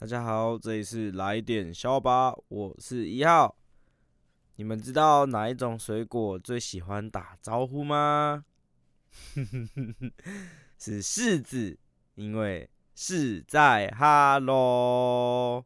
大家好，这里是来点小吧，我是一号。你们知道哪一种水果最喜欢打招呼吗？是柿子，因为是在哈喽。